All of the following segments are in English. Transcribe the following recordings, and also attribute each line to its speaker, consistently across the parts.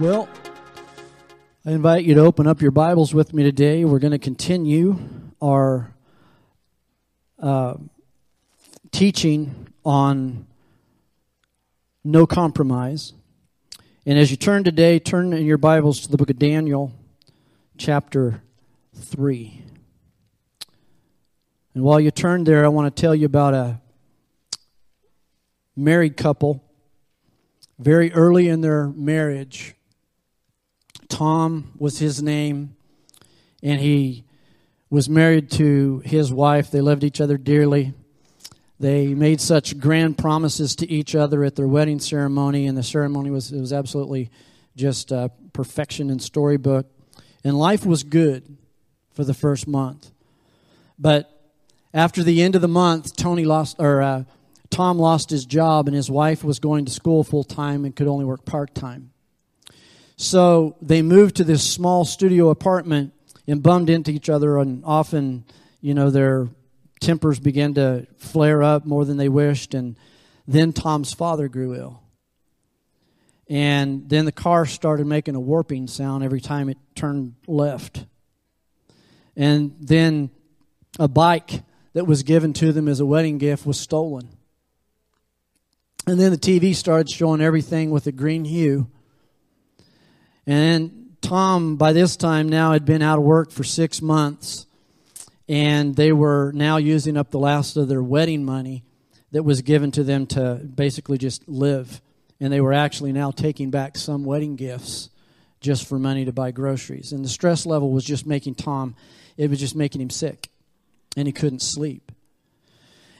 Speaker 1: Well, I invite you to open up your Bibles with me today. We're going to continue our uh, teaching on no compromise. And as you turn today, turn in your Bibles to the book of Daniel, chapter 3. And while you turn there, I want to tell you about a married couple very early in their marriage Tom was his name, and he was married to his wife. They loved each other dearly. They made such grand promises to each other at their wedding ceremony, and the ceremony was it was absolutely just uh, perfection in storybook. And life was good for the first month, but after the end of the month, Tony lost or uh, Tom lost his job, and his wife was going to school full time and could only work part time. So they moved to this small studio apartment and bummed into each other, and often, you know, their tempers began to flare up more than they wished. And then Tom's father grew ill. And then the car started making a warping sound every time it turned left. And then a bike that was given to them as a wedding gift was stolen. And then the TV started showing everything with a green hue. And Tom, by this time now, had been out of work for six months, and they were now using up the last of their wedding money that was given to them to basically just live. And they were actually now taking back some wedding gifts just for money to buy groceries. And the stress level was just making Tom, it was just making him sick, and he couldn't sleep.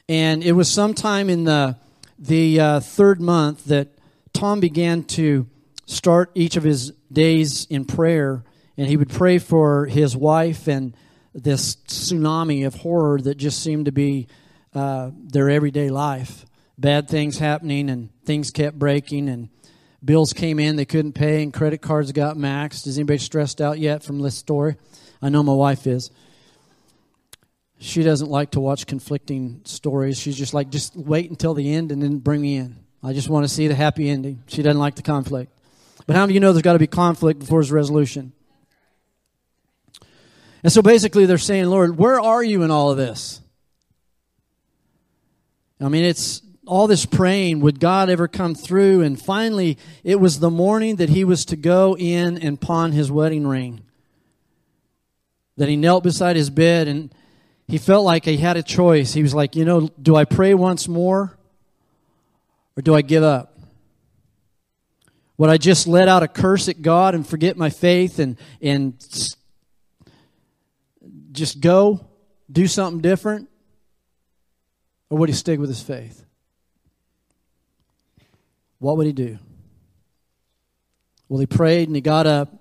Speaker 1: And it was sometime in the the uh, third month that Tom began to start each of his days in prayer, and he would pray for his wife and this tsunami of horror that just seemed to be uh, their everyday life. Bad things happening, and things kept breaking, and bills came in they couldn't pay, and credit cards got maxed. Is anybody stressed out yet from this story? I know my wife is. She doesn't like to watch conflicting stories. She's just like, just wait until the end and then bring me in. I just want to see the happy ending. She doesn't like the conflict. But how of you know there's got to be conflict before there's resolution? And so basically, they're saying, Lord, where are you in all of this? I mean, it's all this praying. Would God ever come through? And finally, it was the morning that he was to go in and pawn his wedding ring. That he knelt beside his bed and he felt like he had a choice. He was like, you know, do I pray once more or do I give up? Would I just let out a curse at God and forget my faith and, and just go do something different? Or would he stick with his faith? What would he do? Well, he prayed and he got up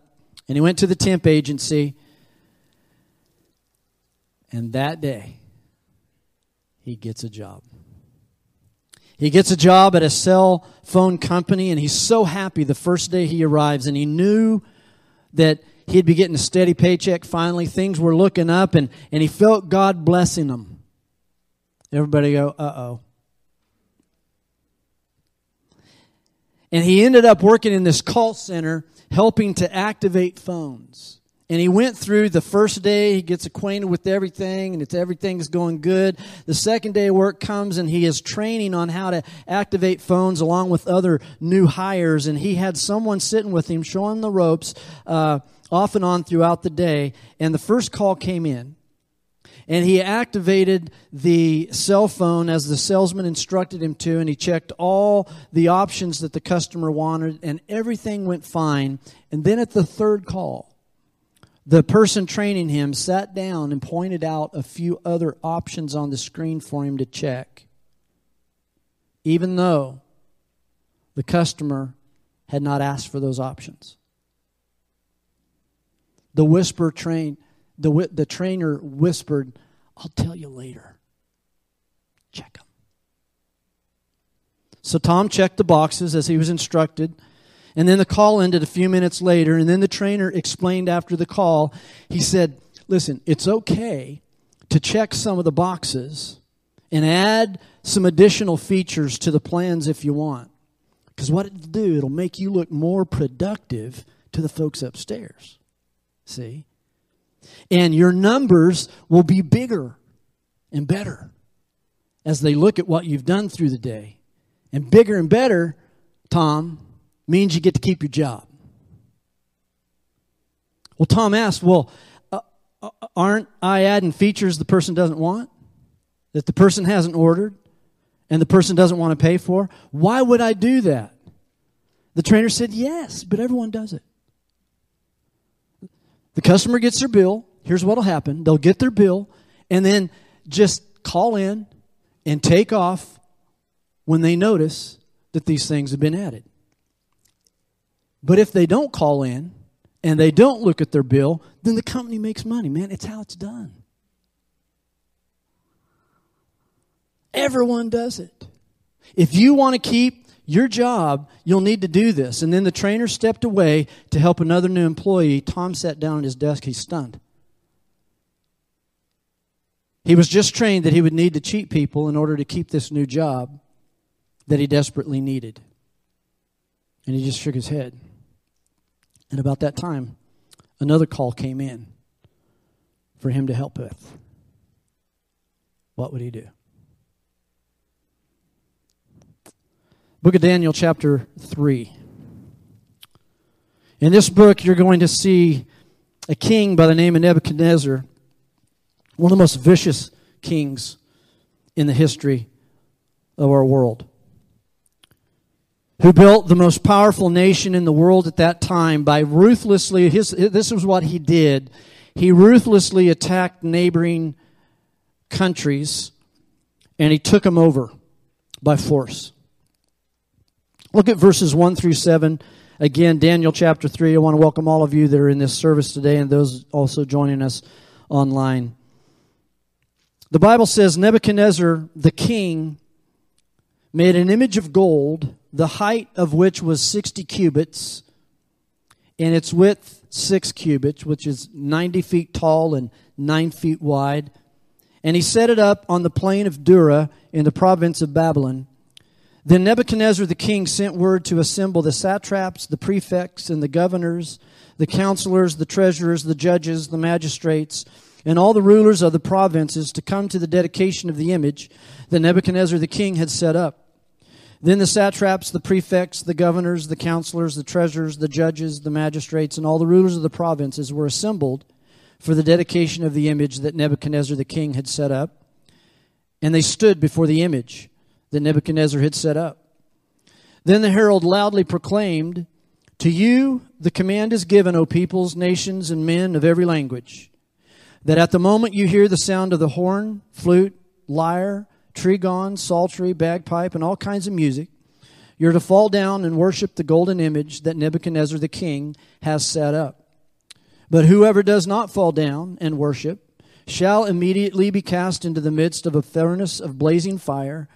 Speaker 1: and he went to the temp agency. And that day, he gets a job. He gets a job at a cell phone company, and he's so happy the first day he arrives, and he knew that he'd be getting a steady paycheck finally. Things were looking up, and, and he felt God blessing him. Everybody go, uh oh. And he ended up working in this call center helping to activate phones. And he went through the first day, he gets acquainted with everything, and it's everything's going good. The second day work comes, and he is training on how to activate phones along with other new hires. And he had someone sitting with him, showing the ropes uh, off and on throughout the day. And the first call came in. And he activated the cell phone as the salesman instructed him to, and he checked all the options that the customer wanted, and everything went fine. And then at the third call, the person training him sat down and pointed out a few other options on the screen for him to check, even though the customer had not asked for those options. The whisper train, the, the trainer whispered, I'll tell you later. Check them. So Tom checked the boxes as he was instructed. And then the call ended a few minutes later, and then the trainer explained after the call, he said, Listen, it's okay to check some of the boxes and add some additional features to the plans if you want. Because what it'll do, it'll make you look more productive to the folks upstairs. See? And your numbers will be bigger and better as they look at what you've done through the day. And bigger and better, Tom, means you get to keep your job. Well, Tom asked, Well, uh, uh aren't I adding features the person doesn't want? That the person hasn't ordered? and the person doesn't want to pay for? Why would I do that? The trainer said, Yes, but everyone does it. The customer gets their bill. Here's what will happen they'll get their bill and then just call in and take off when they notice that these things have been added. But if they don't call in and they don't look at their bill, then the company makes money, man. It's how it's done. Everyone does it. If you want to keep your job, you'll need to do this. And then the trainer stepped away to help another new employee. Tom sat down at his desk. He's stunned. He was just trained that he would need to cheat people in order to keep this new job that he desperately needed. And he just shook his head. And about that time, another call came in for him to help with. What would he do? Book of Daniel, chapter 3. In this book, you're going to see a king by the name of Nebuchadnezzar, one of the most vicious kings in the history of our world, who built the most powerful nation in the world at that time by ruthlessly, his, this was what he did. He ruthlessly attacked neighboring countries and he took them over by force. Look at verses 1 through 7. Again, Daniel chapter 3. I want to welcome all of you that are in this service today and those also joining us online. The Bible says Nebuchadnezzar, the king, made an image of gold, the height of which was 60 cubits, and its width 6 cubits, which is 90 feet tall and 9 feet wide. And he set it up on the plain of Dura in the province of Babylon. Then Nebuchadnezzar the king sent word to assemble the satraps, the prefects, and the governors, the counselors, the treasurers, the judges, the magistrates, and all the rulers of the provinces to come to the dedication of the image that Nebuchadnezzar the king had set up. Then the satraps, the prefects, the governors, the counselors, the treasurers, the judges, the magistrates, and all the rulers of the provinces were assembled for the dedication of the image that Nebuchadnezzar the king had set up. And they stood before the image that Nebuchadnezzar had set up. Then the herald loudly proclaimed, To you the command is given, O peoples, nations, and men of every language, that at the moment you hear the sound of the horn, flute, lyre, trigon, psaltery, bagpipe, and all kinds of music, you're to fall down and worship the golden image that Nebuchadnezzar the king has set up. But whoever does not fall down and worship shall immediately be cast into the midst of a furnace of blazing fire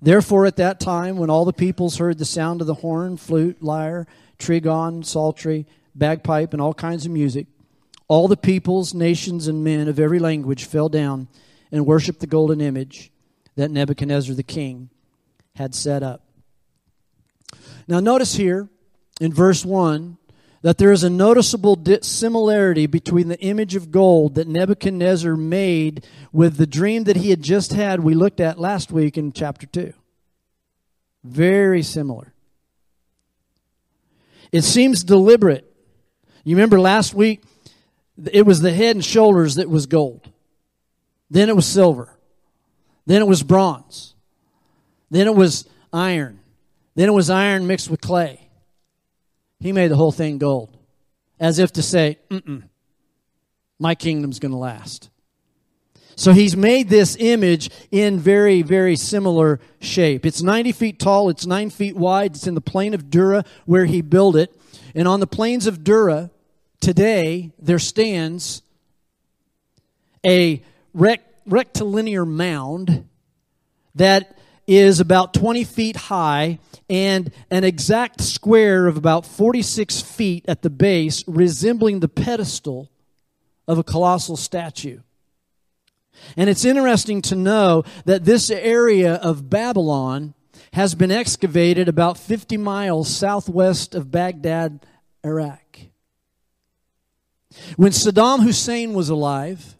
Speaker 1: Therefore, at that time, when all the peoples heard the sound of the horn, flute, lyre, trigon, psaltery, bagpipe, and all kinds of music, all the peoples, nations, and men of every language fell down and worshiped the golden image that Nebuchadnezzar the king had set up. Now, notice here in verse 1 that there is a noticeable similarity between the image of gold that Nebuchadnezzar made with the dream that he had just had, we looked at last week in chapter 2. Very similar. It seems deliberate. You remember last week, it was the head and shoulders that was gold. Then it was silver. Then it was bronze. Then it was iron. Then it was iron mixed with clay. He made the whole thing gold, as if to say, Mm-mm, my kingdom's going to last. So he's made this image in very, very similar shape. It's 90 feet tall, it's 9 feet wide, it's in the plain of Dura where he built it. And on the plains of Dura, today, there stands a rect- rectilinear mound that is about 20 feet high and an exact square of about 46 feet at the base, resembling the pedestal of a colossal statue. And it's interesting to know that this area of Babylon has been excavated about 50 miles southwest of Baghdad, Iraq. When Saddam Hussein was alive,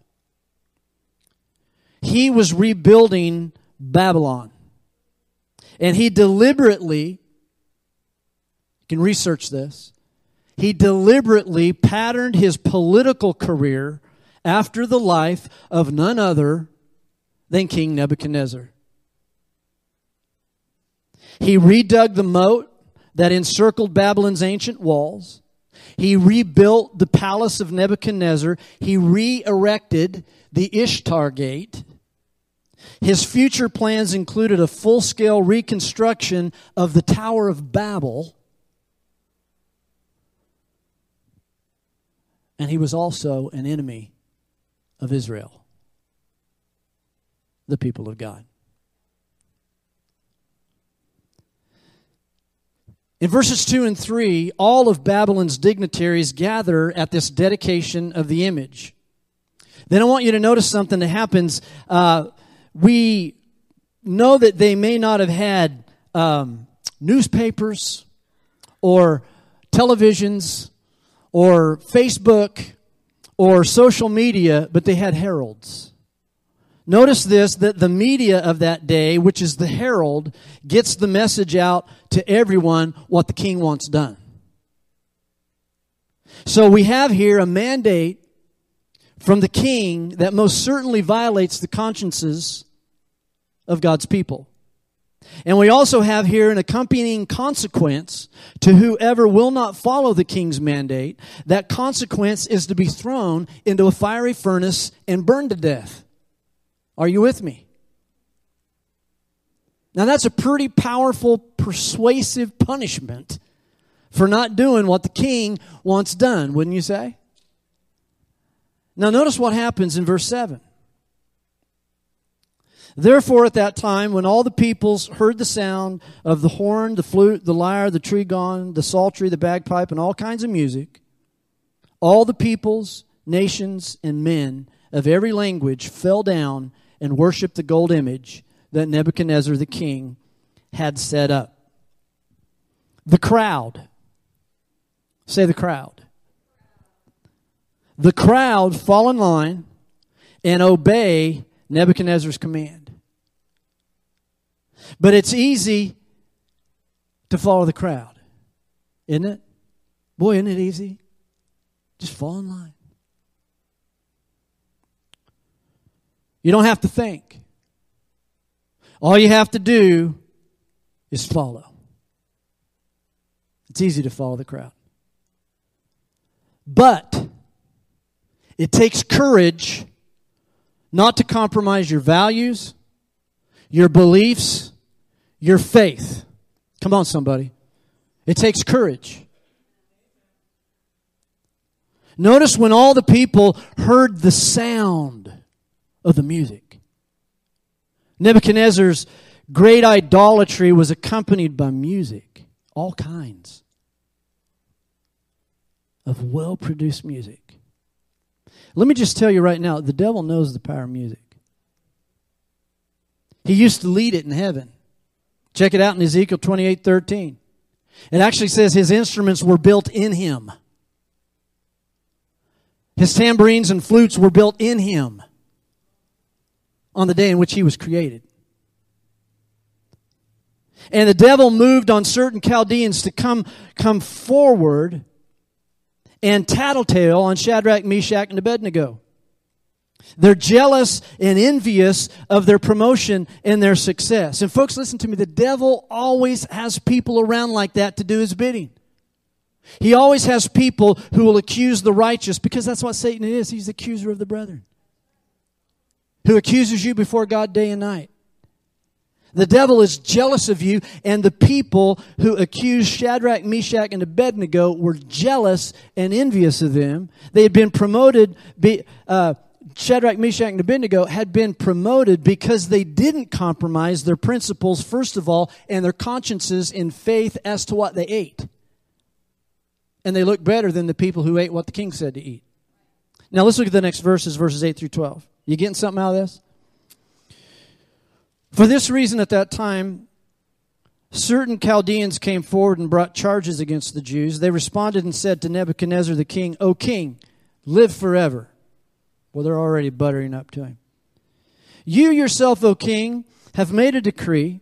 Speaker 1: he was rebuilding Babylon. And he deliberately, you can research this, he deliberately patterned his political career after the life of none other than King Nebuchadnezzar. He redug the moat that encircled Babylon's ancient walls. He rebuilt the palace of Nebuchadnezzar. He re erected the Ishtar Gate. His future plans included a full scale reconstruction of the Tower of Babel. And he was also an enemy of Israel, the people of God. In verses 2 and 3, all of Babylon's dignitaries gather at this dedication of the image. Then I want you to notice something that happens. Uh, we know that they may not have had um, newspapers or televisions or Facebook or social media, but they had heralds. Notice this that the media of that day, which is the herald, gets the message out to everyone what the king wants done. So we have here a mandate from the king that most certainly violates the consciences of God's people. And we also have here an accompanying consequence to whoever will not follow the king's mandate. That consequence is to be thrown into a fiery furnace and burned to death. Are you with me? Now, that's a pretty powerful, persuasive punishment for not doing what the king wants done, wouldn't you say? Now, notice what happens in verse 7. Therefore, at that time, when all the peoples heard the sound of the horn, the flute, the lyre, the trigon, the psaltery, the bagpipe, and all kinds of music, all the peoples, nations, and men of every language fell down and worshiped the gold image that Nebuchadnezzar the king had set up. The crowd, say the crowd. The crowd fall in line and obey Nebuchadnezzar's command. But it's easy to follow the crowd, isn't it? Boy, isn't it easy? Just fall in line. You don't have to think. All you have to do is follow. It's easy to follow the crowd. But it takes courage not to compromise your values, your beliefs, your faith. Come on, somebody. It takes courage. Notice when all the people heard the sound of the music. Nebuchadnezzar's great idolatry was accompanied by music, all kinds of well produced music. Let me just tell you right now the devil knows the power of music. He used to lead it in heaven. Check it out in Ezekiel 28 13. It actually says his instruments were built in him. His tambourines and flutes were built in him on the day in which he was created. And the devil moved on certain Chaldeans to come, come forward and tattletale on Shadrach, Meshach, and Abednego. They're jealous and envious of their promotion and their success. And folks, listen to me. The devil always has people around like that to do his bidding. He always has people who will accuse the righteous because that's what Satan is. He's the accuser of the brethren who accuses you before God day and night. The devil is jealous of you, and the people who accused Shadrach, Meshach, and Abednego were jealous and envious of them. They had been promoted, be, uh, Shadrach, Meshach, and Abednego had been promoted because they didn't compromise their principles, first of all, and their consciences in faith as to what they ate. And they looked better than the people who ate what the king said to eat. Now let's look at the next verses, verses 8 through 12. You getting something out of this? For this reason, at that time, certain Chaldeans came forward and brought charges against the Jews. They responded and said to Nebuchadnezzar the king, O king, live forever. Well, they're already buttering up to him. You yourself, O king, have made a decree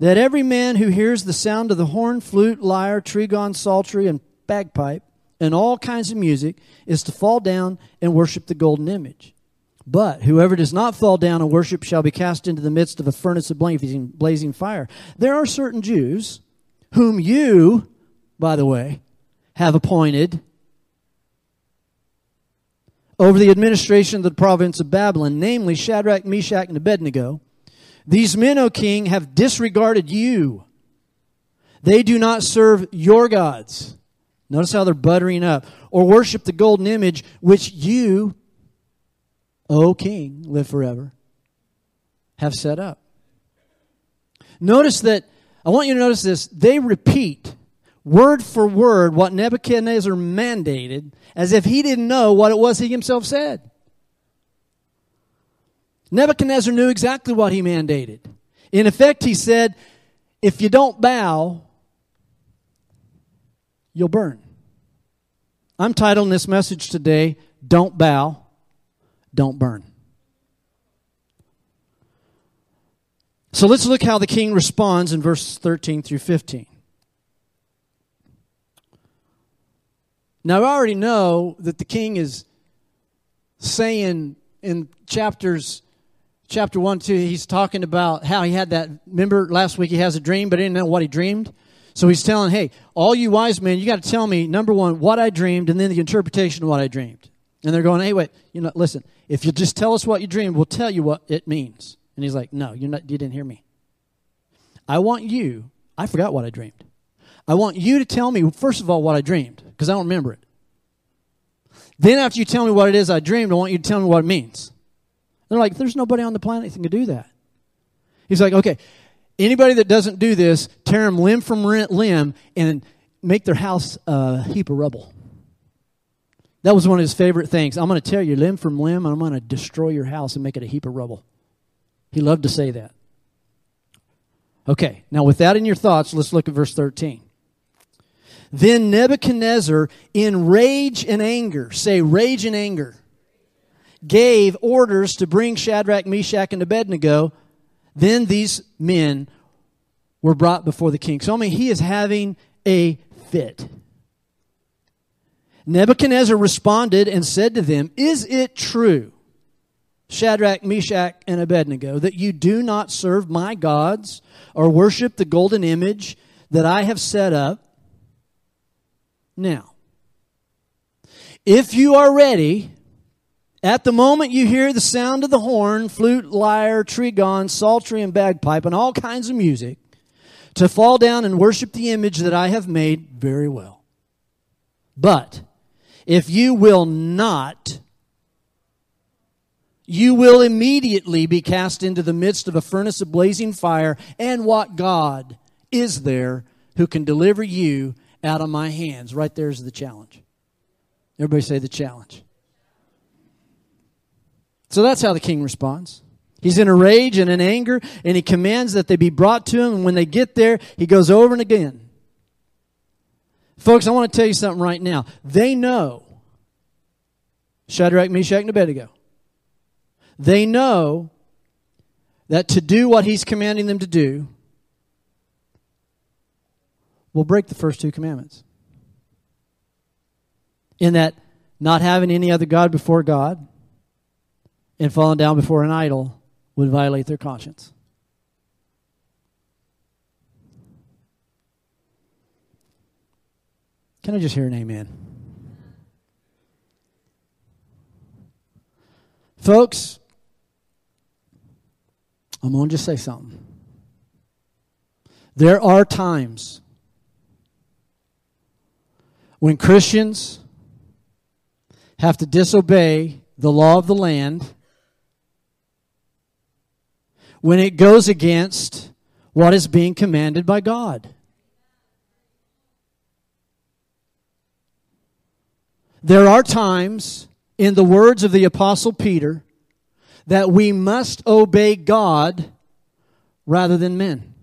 Speaker 1: that every man who hears the sound of the horn, flute, lyre, trigon, psaltery, and bagpipe, and all kinds of music, is to fall down and worship the golden image. But whoever does not fall down and worship shall be cast into the midst of a furnace of blazing, fire. There are certain Jews whom you, by the way, have appointed over the administration of the province of Babylon, namely Shadrach, Meshach, and Abednego. These men, O king, have disregarded you. They do not serve your gods. Notice how they're buttering up. Or worship the golden image which you O King, live forever, have set up. Notice that, I want you to notice this, they repeat word for word what Nebuchadnezzar mandated as if he didn't know what it was he himself said. Nebuchadnezzar knew exactly what he mandated. In effect, he said, if you don't bow, you'll burn. I'm titling this message today, Don't Bow, don't burn. So let's look how the king responds in verses 13 through 15. Now, I already know that the king is saying in chapters chapter 1 2 he's talking about how he had that remember last week he has a dream but he didn't know what he dreamed so he's telling hey all you wise men you got to tell me number one what i dreamed and then the interpretation of what i dreamed and they're going hey wait you know listen if you just tell us what you dreamed, we'll tell you what it means. And he's like, No, you're not, you didn't hear me. I want you, I forgot what I dreamed. I want you to tell me, first of all, what I dreamed, because I don't remember it. Then, after you tell me what it is I dreamed, I want you to tell me what it means. They're like, There's nobody on the planet that can do that. He's like, Okay, anybody that doesn't do this, tear them limb from limb and make their house a heap of rubble. That was one of his favorite things. I'm going to tear you limb from limb, and I'm going to destroy your house and make it a heap of rubble. He loved to say that. Okay, now with that in your thoughts, let's look at verse 13. Then Nebuchadnezzar, in rage and anger, say rage and anger, gave orders to bring Shadrach, Meshach, and Abednego. Then these men were brought before the king. So, I mean, he is having a fit. Nebuchadnezzar responded and said to them, Is it true, Shadrach, Meshach, and Abednego, that you do not serve my gods or worship the golden image that I have set up? Now, if you are ready, at the moment you hear the sound of the horn, flute, lyre, trigon, psaltery, and bagpipe, and all kinds of music, to fall down and worship the image that I have made, very well. But if you will not, you will immediately be cast into the midst of a furnace of blazing fire. And what God is there who can deliver you out of my hands? Right there's the challenge. Everybody say the challenge. So that's how the king responds. He's in a rage and in anger, and he commands that they be brought to him. And when they get there, he goes over and again Folks, I want to tell you something right now. They know Shadrach, Meshach, and Abednego. They know that to do what he's commanding them to do will break the first two commandments. In that, not having any other God before God and falling down before an idol would violate their conscience. Can I just hear an amen? Folks, I'm going to just say something. There are times when Christians have to disobey the law of the land when it goes against what is being commanded by God. There are times, in the words of the Apostle Peter, that we must obey God rather than men.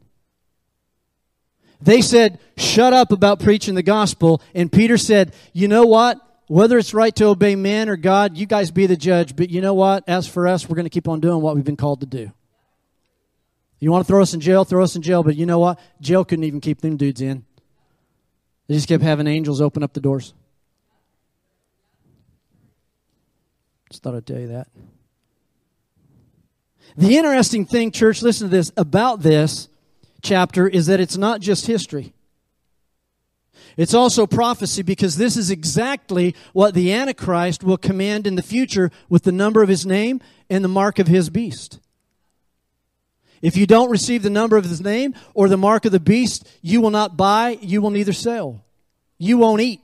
Speaker 1: They said, Shut up about preaching the gospel. And Peter said, You know what? Whether it's right to obey man or God, you guys be the judge. But you know what? As for us, we're going to keep on doing what we've been called to do. You want to throw us in jail? Throw us in jail. But you know what? Jail couldn't even keep them dudes in. They just kept having angels open up the doors. Just thought I'd tell you that. The interesting thing, church, listen to this, about this chapter is that it's not just history. It's also prophecy because this is exactly what the Antichrist will command in the future with the number of his name and the mark of his beast. If you don't receive the number of his name or the mark of the beast, you will not buy, you will neither sell. You won't eat.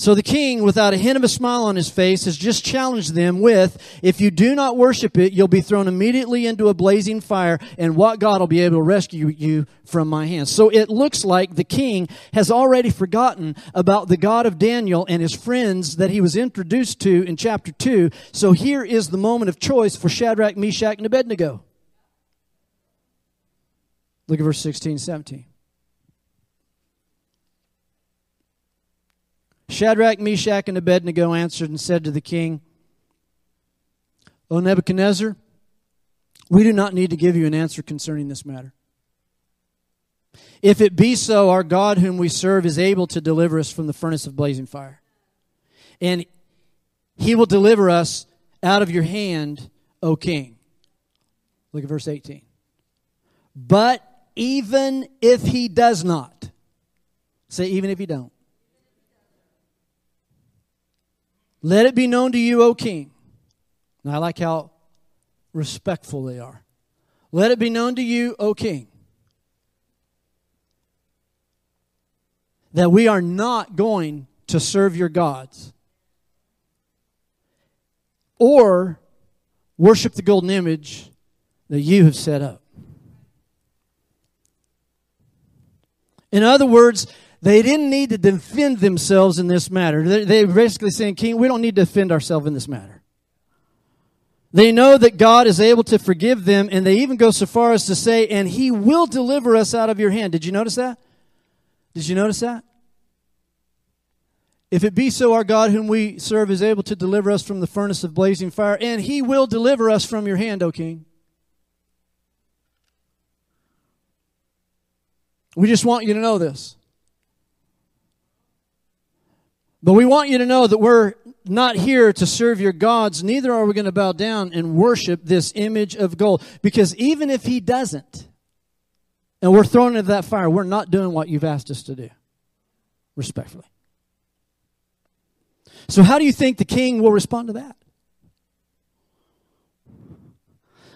Speaker 1: So the king, without a hint of a smile on his face, has just challenged them with, if you do not worship it, you'll be thrown immediately into a blazing fire, and what God will be able to rescue you from my hands. So it looks like the king has already forgotten about the God of Daniel and his friends that he was introduced to in chapter 2. So here is the moment of choice for Shadrach, Meshach, and Abednego. Look at verse 16, 17. Shadrach, Meshach, and Abednego answered and said to the king, O Nebuchadnezzar, we do not need to give you an answer concerning this matter. If it be so, our God, whom we serve, is able to deliver us from the furnace of blazing fire. And he will deliver us out of your hand, O king. Look at verse 18. But even if he does not, say, even if he don't, Let it be known to you, O king. I like how respectful they are. Let it be known to you, O king, that we are not going to serve your gods or worship the golden image that you have set up. In other words, they didn't need to defend themselves in this matter. They're basically saying, King, we don't need to defend ourselves in this matter. They know that God is able to forgive them, and they even go so far as to say, and He will deliver us out of your hand. Did you notice that? Did you notice that? If it be so, our God, whom we serve, is able to deliver us from the furnace of blazing fire, and He will deliver us from your hand, O King. We just want you to know this. But we want you to know that we're not here to serve your gods, neither are we going to bow down and worship this image of gold. Because even if he doesn't, and we're thrown into that fire, we're not doing what you've asked us to do. Respectfully. So, how do you think the king will respond to that?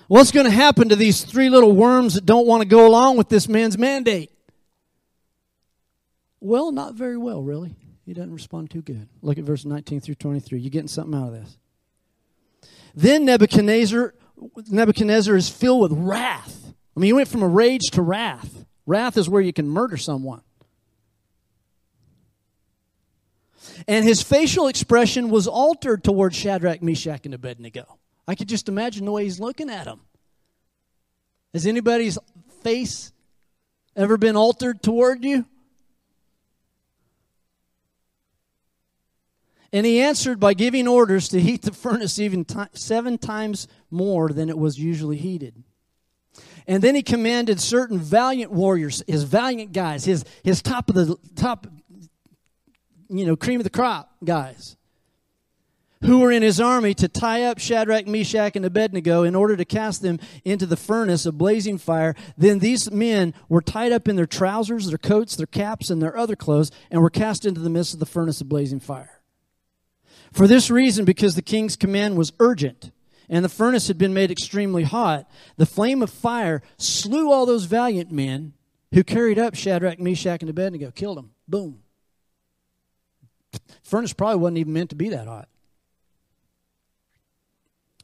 Speaker 1: What's going to happen to these three little worms that don't want to go along with this man's mandate? Well, not very well, really. He doesn't respond too good. Look at verse 19 through 23. You're getting something out of this. Then Nebuchadnezzar, Nebuchadnezzar is filled with wrath. I mean, he went from a rage to wrath. Wrath is where you can murder someone. And his facial expression was altered towards Shadrach, Meshach, and Abednego. I could just imagine the way he's looking at them. Has anybody's face ever been altered toward you? And he answered by giving orders to heat the furnace even t- seven times more than it was usually heated. And then he commanded certain valiant warriors, his valiant guys, his, his top of the top, you know, cream of the crop guys, who were in his army to tie up Shadrach, Meshach, and Abednego in order to cast them into the furnace of blazing fire. Then these men were tied up in their trousers, their coats, their caps, and their other clothes, and were cast into the midst of the furnace of blazing fire. For this reason, because the king's command was urgent, and the furnace had been made extremely hot, the flame of fire slew all those valiant men who carried up Shadrach, Meshach, and Abednego, killed them. Boom. Furnace probably wasn't even meant to be that hot.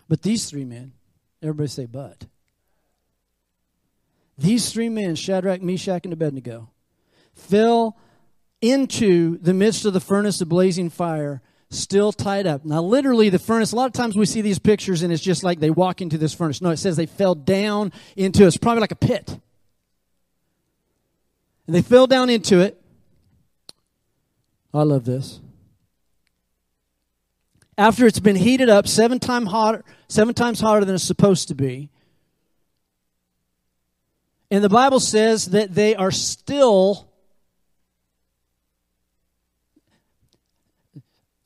Speaker 1: But these three men, everybody say, but. These three men, Shadrach, Meshach, and Abednego, fell into the midst of the furnace of blazing fire still tied up. Now, literally, the furnace, a lot of times we see these pictures and it's just like they walk into this furnace. No, it says they fell down into it. It's probably like a pit. And they fell down into it. I love this. After it's been heated up seven times hotter, seven times hotter than it's supposed to be. And the Bible says that they are still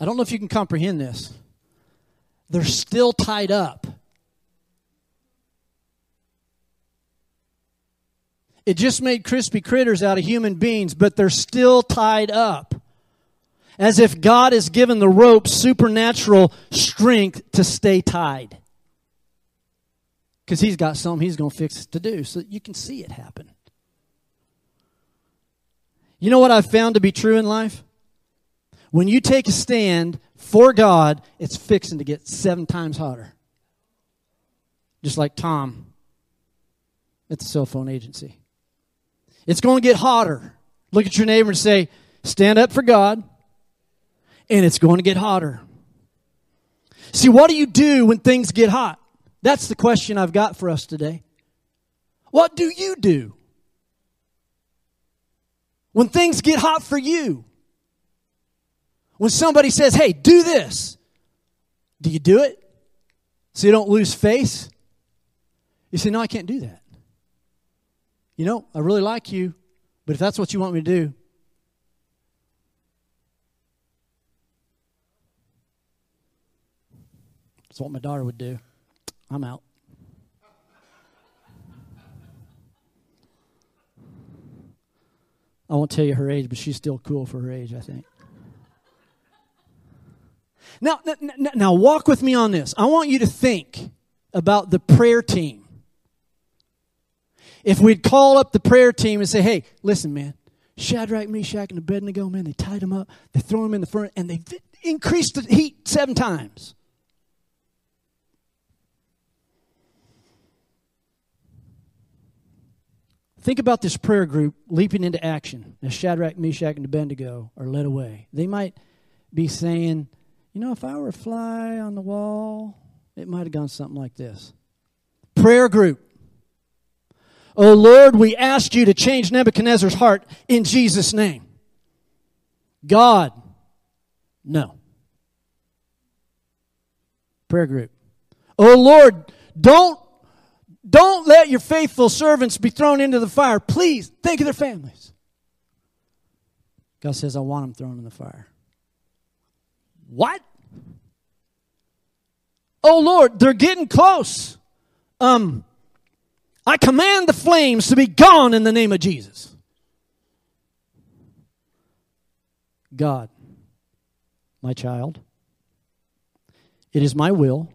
Speaker 1: I don't know if you can comprehend this. They're still tied up. It just made crispy critters out of human beings, but they're still tied up. As if God has given the rope supernatural strength to stay tied. Because He's got something He's going to fix to do so you can see it happen. You know what I've found to be true in life? When you take a stand for God, it's fixing to get seven times hotter. Just like Tom at the cell phone agency. It's going to get hotter. Look at your neighbor and say, Stand up for God, and it's going to get hotter. See, what do you do when things get hot? That's the question I've got for us today. What do you do when things get hot for you? When somebody says, hey, do this, do you do it so you don't lose face? You say, no, I can't do that. You know, I really like you, but if that's what you want me to do, that's what my daughter would do. I'm out. I won't tell you her age, but she's still cool for her age, I think. Now, now, now, walk with me on this. I want you to think about the prayer team. If we'd call up the prayer team and say, hey, listen, man, Shadrach, Meshach, and Abednego, man, they tied them up, they throw them in the furnace, and they increased the heat seven times. Think about this prayer group leaping into action as Shadrach, Meshach, and Abednego are led away. They might be saying, you know, if I were a fly on the wall, it might have gone something like this Prayer group. Oh Lord, we ask you to change Nebuchadnezzar's heart in Jesus' name. God, no. Prayer group. Oh Lord, don't don't let your faithful servants be thrown into the fire. Please think of their families. God says, I want them thrown in the fire. What? Oh Lord, they're getting close. Um, I command the flames to be gone in the name of Jesus. God, my child, it is my will,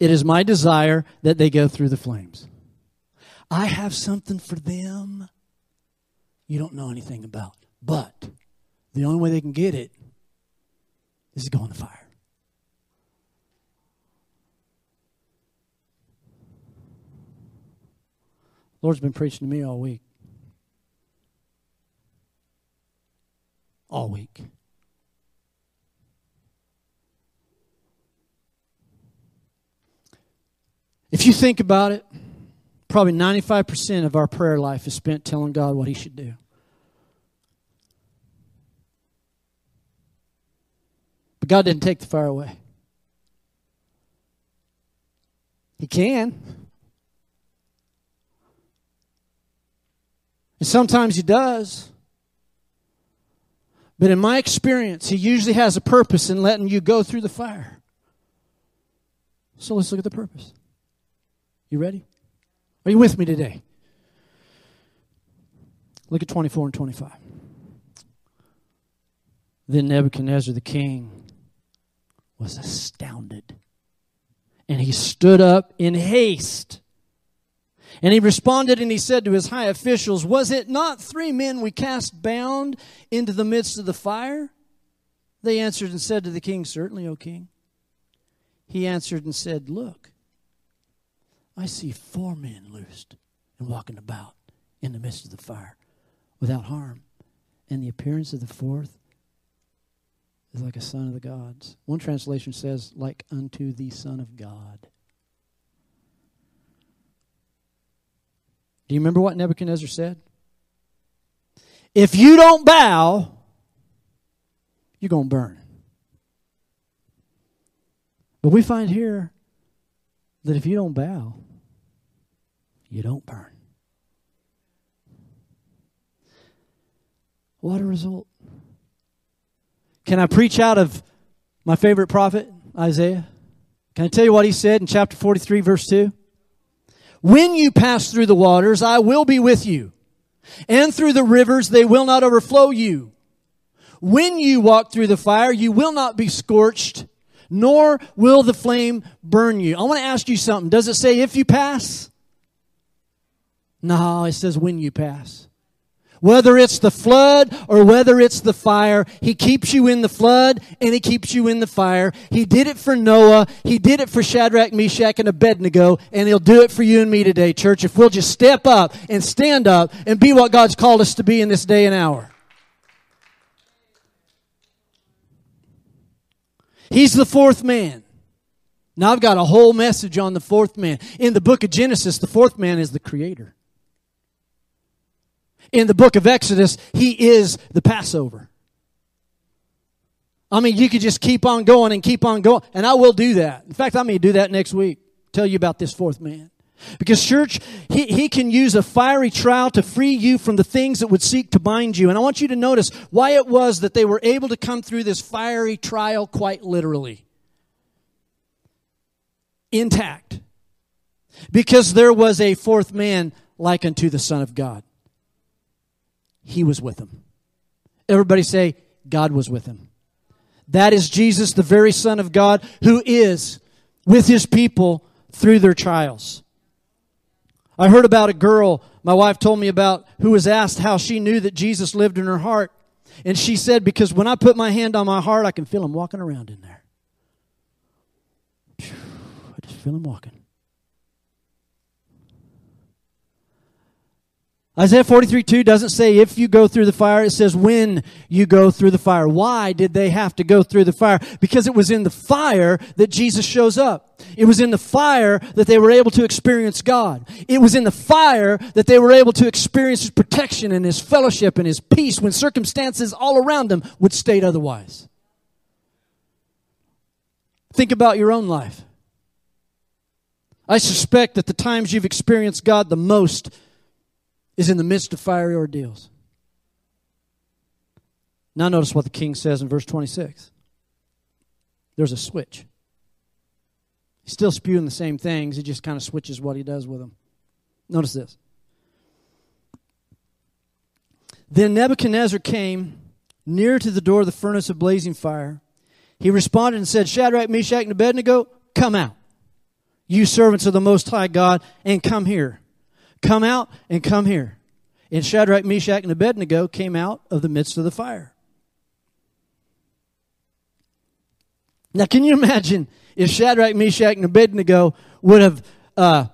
Speaker 1: it is my desire that they go through the flames. I have something for them you don't know anything about. But the only way they can get it is going to in the fire. Lord's been preaching to me all week. All week. If you think about it, probably 95% of our prayer life is spent telling God what He should do. But God didn't take the fire away. He can. And sometimes He does. But in my experience, He usually has a purpose in letting you go through the fire. So let's look at the purpose. You ready? Are you with me today? Look at 24 and 25. Then Nebuchadnezzar the king was astounded. And he stood up in haste. And he responded and he said to his high officials, Was it not three men we cast bound into the midst of the fire? They answered and said to the king, Certainly, O king. He answered and said, Look, I see four men loosed and walking about in the midst of the fire without harm. And the appearance of the fourth is like a son of the gods. One translation says, like unto the Son of God. Do you remember what Nebuchadnezzar said? If you don't bow, you're going to burn. But we find here that if you don't bow, you don't burn. What a result. Can I preach out of my favorite prophet, Isaiah? Can I tell you what he said in chapter 43, verse 2? When you pass through the waters, I will be with you. And through the rivers, they will not overflow you. When you walk through the fire, you will not be scorched, nor will the flame burn you. I want to ask you something. Does it say if you pass? No, it says when you pass. Whether it's the flood or whether it's the fire, He keeps you in the flood and He keeps you in the fire. He did it for Noah. He did it for Shadrach, Meshach, and Abednego. And He'll do it for you and me today, church, if we'll just step up and stand up and be what God's called us to be in this day and hour. He's the fourth man. Now I've got a whole message on the fourth man. In the book of Genesis, the fourth man is the creator in the book of Exodus, he is the Passover. I mean, you could just keep on going and keep on going, and I will do that. In fact, I may do that next week. Tell you about this fourth man. Because, church, he, he can use a fiery trial to free you from the things that would seek to bind you. And I want you to notice why it was that they were able to come through this fiery trial quite literally. Intact. Because there was a fourth man like unto the Son of God. He was with him. Everybody say, God was with him. That is Jesus, the very Son of God, who is with his people through their trials. I heard about a girl my wife told me about who was asked how she knew that Jesus lived in her heart. And she said, Because when I put my hand on my heart, I can feel him walking around in there. I just feel him walking. Isaiah 43 2 doesn't say if you go through the fire, it says when you go through the fire. Why did they have to go through the fire? Because it was in the fire that Jesus shows up. It was in the fire that they were able to experience God. It was in the fire that they were able to experience His protection and His fellowship and His peace when circumstances all around them would state otherwise. Think about your own life. I suspect that the times you've experienced God the most is in the midst of fiery ordeals. Now, notice what the king says in verse 26. There's a switch. He's still spewing the same things, he just kind of switches what he does with them. Notice this. Then Nebuchadnezzar came near to the door of the furnace of blazing fire. He responded and said, Shadrach, Meshach, and Abednego, come out, you servants of the Most High God, and come here. Come out and come here. And Shadrach, Meshach, and Abednego came out of the midst of the fire. Now, can you imagine if Shadrach, Meshach, and Abednego would have uh,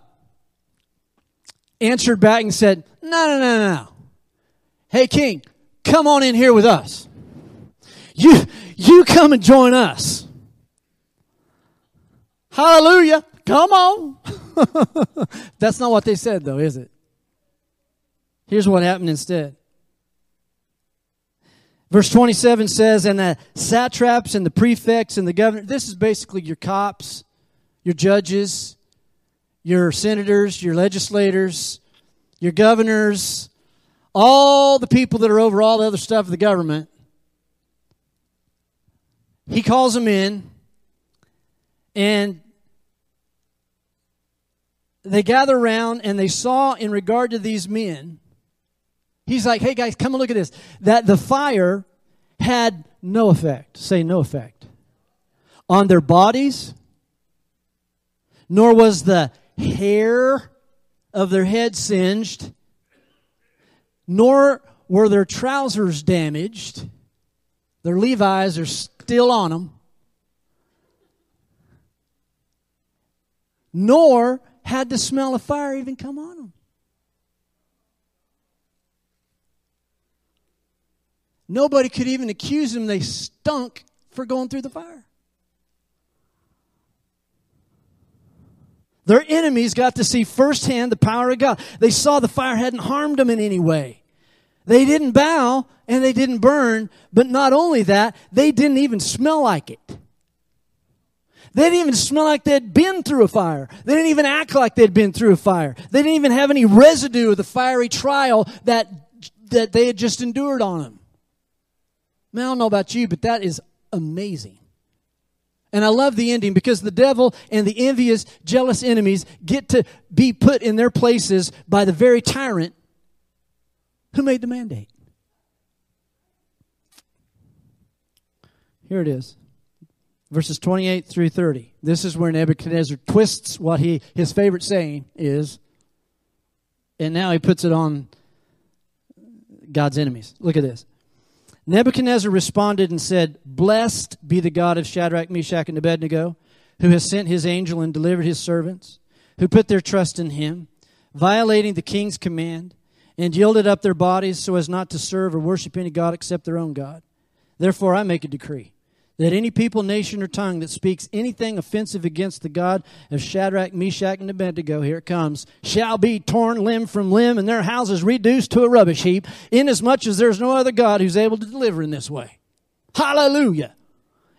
Speaker 1: answered back and said, No, no, no, no. Hey, King, come on in here with us. You, you come and join us. Hallelujah. Come on. That's not what they said, though, is it? Here's what happened instead. Verse 27 says, And the satraps and the prefects and the governor, this is basically your cops, your judges, your senators, your legislators, your governors, all the people that are over all the other stuff of the government. He calls them in, and they gather around and they saw in regard to these men he's like hey guys come and look at this. That the fire had no effect say no effect on their bodies nor was the hair of their head singed nor were their trousers damaged. Their levi's are still on them nor had the smell of fire even come on them. Nobody could even accuse them they stunk for going through the fire. Their enemies got to see firsthand the power of God. They saw the fire hadn't harmed them in any way. They didn't bow and they didn't burn, but not only that, they didn't even smell like it. They didn't even smell like they'd been through a fire. They didn't even act like they'd been through a fire. They didn't even have any residue of the fiery trial that, that they had just endured on them. Man, I don't know about you, but that is amazing. And I love the ending because the devil and the envious, jealous enemies get to be put in their places by the very tyrant who made the mandate. Here it is verses 28 through 30. This is where Nebuchadnezzar twists what he his favorite saying is, and now he puts it on God's enemies. Look at this. Nebuchadnezzar responded and said, Blessed be the God of Shadrach, Meshach, and Abednego, who has sent his angel and delivered his servants, who put their trust in him, violating the king's command, and yielded up their bodies so as not to serve or worship any God except their own God. Therefore, I make a decree that any people, nation, or tongue that speaks anything offensive against the God of Shadrach, Meshach, and Abednego, here it comes, shall be torn limb from limb and their houses reduced to a rubbish heap, inasmuch as there's no other God who's able to deliver in this way. Hallelujah.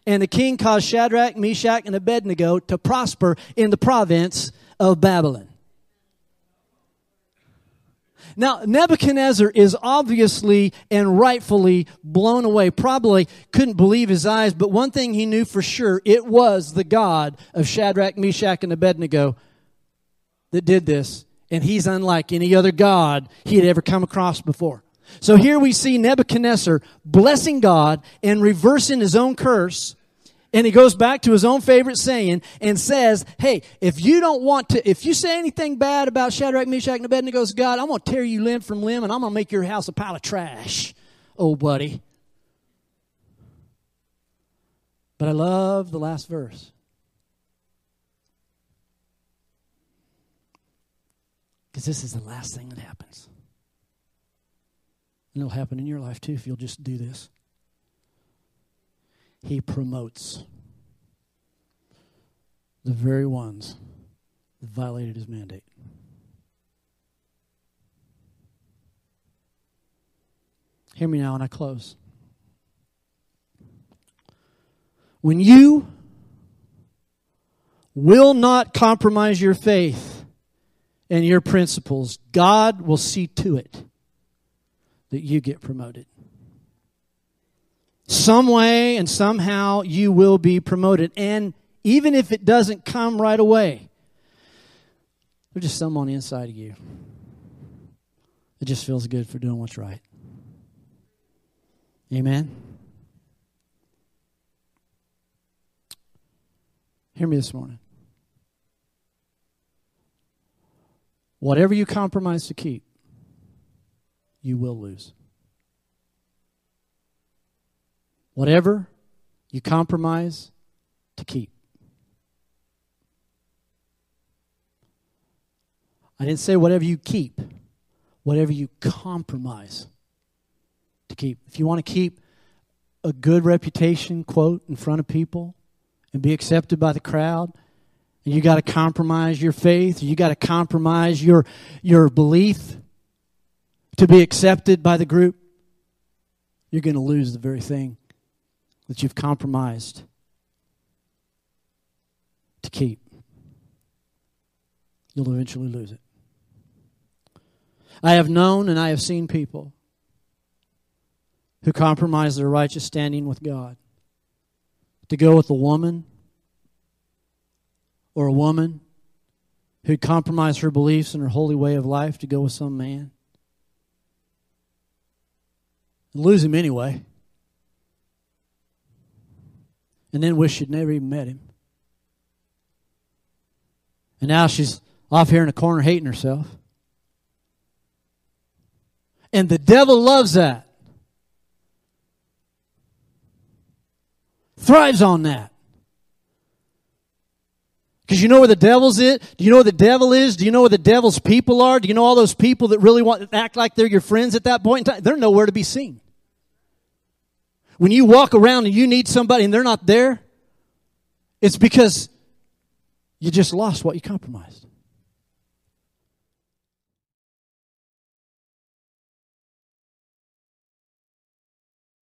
Speaker 1: And the king caused Shadrach, Meshach, and Abednego to prosper in the province of Babylon. Now, Nebuchadnezzar is obviously and rightfully blown away. Probably couldn't believe his eyes, but one thing he knew for sure it was the God of Shadrach, Meshach, and Abednego that did this. And he's unlike any other God he had ever come across before. So here we see Nebuchadnezzar blessing God and reversing his own curse and he goes back to his own favorite saying and says, Hey, if you don't want to, if you say anything bad about Shadrach, Meshach, and Abednego, God, I'm going to tear you limb from limb and I'm going to make your house a pile of trash, old buddy. But I love the last verse. Because this is the last thing that happens. And it'll happen in your life too if you'll just do this he promotes the very ones that violated his mandate. Hear me now, and I close. When you will not compromise your faith and your principles, God will see to it that you get promoted. Some way and somehow you will be promoted. And even if it doesn't come right away, there's just some on the inside of you. It just feels good for doing what's right. Amen. Hear me this morning. Whatever you compromise to keep, you will lose. Whatever you compromise to keep. I didn't say whatever you keep, whatever you compromise to keep. If you want to keep a good reputation, quote, in front of people and be accepted by the crowd, and you got to compromise your faith, you got to compromise your, your belief to be accepted by the group, you're going to lose the very thing that you've compromised to keep, you'll eventually lose it. I have known and I have seen people who compromise their righteous standing with God to go with a woman or a woman who compromised her beliefs and her holy way of life to go with some man. And lose him anyway and then wish she'd never even met him. And now she's off here in a corner hating herself. And the devil loves that. Thrives on that. Because you know where the devil's is? Do you know where the devil is? Do you know where the devil's people are? Do you know all those people that really want to act like they're your friends at that point in time? They're nowhere to be seen. When you walk around and you need somebody and they're not there, it's because you just lost what you compromised.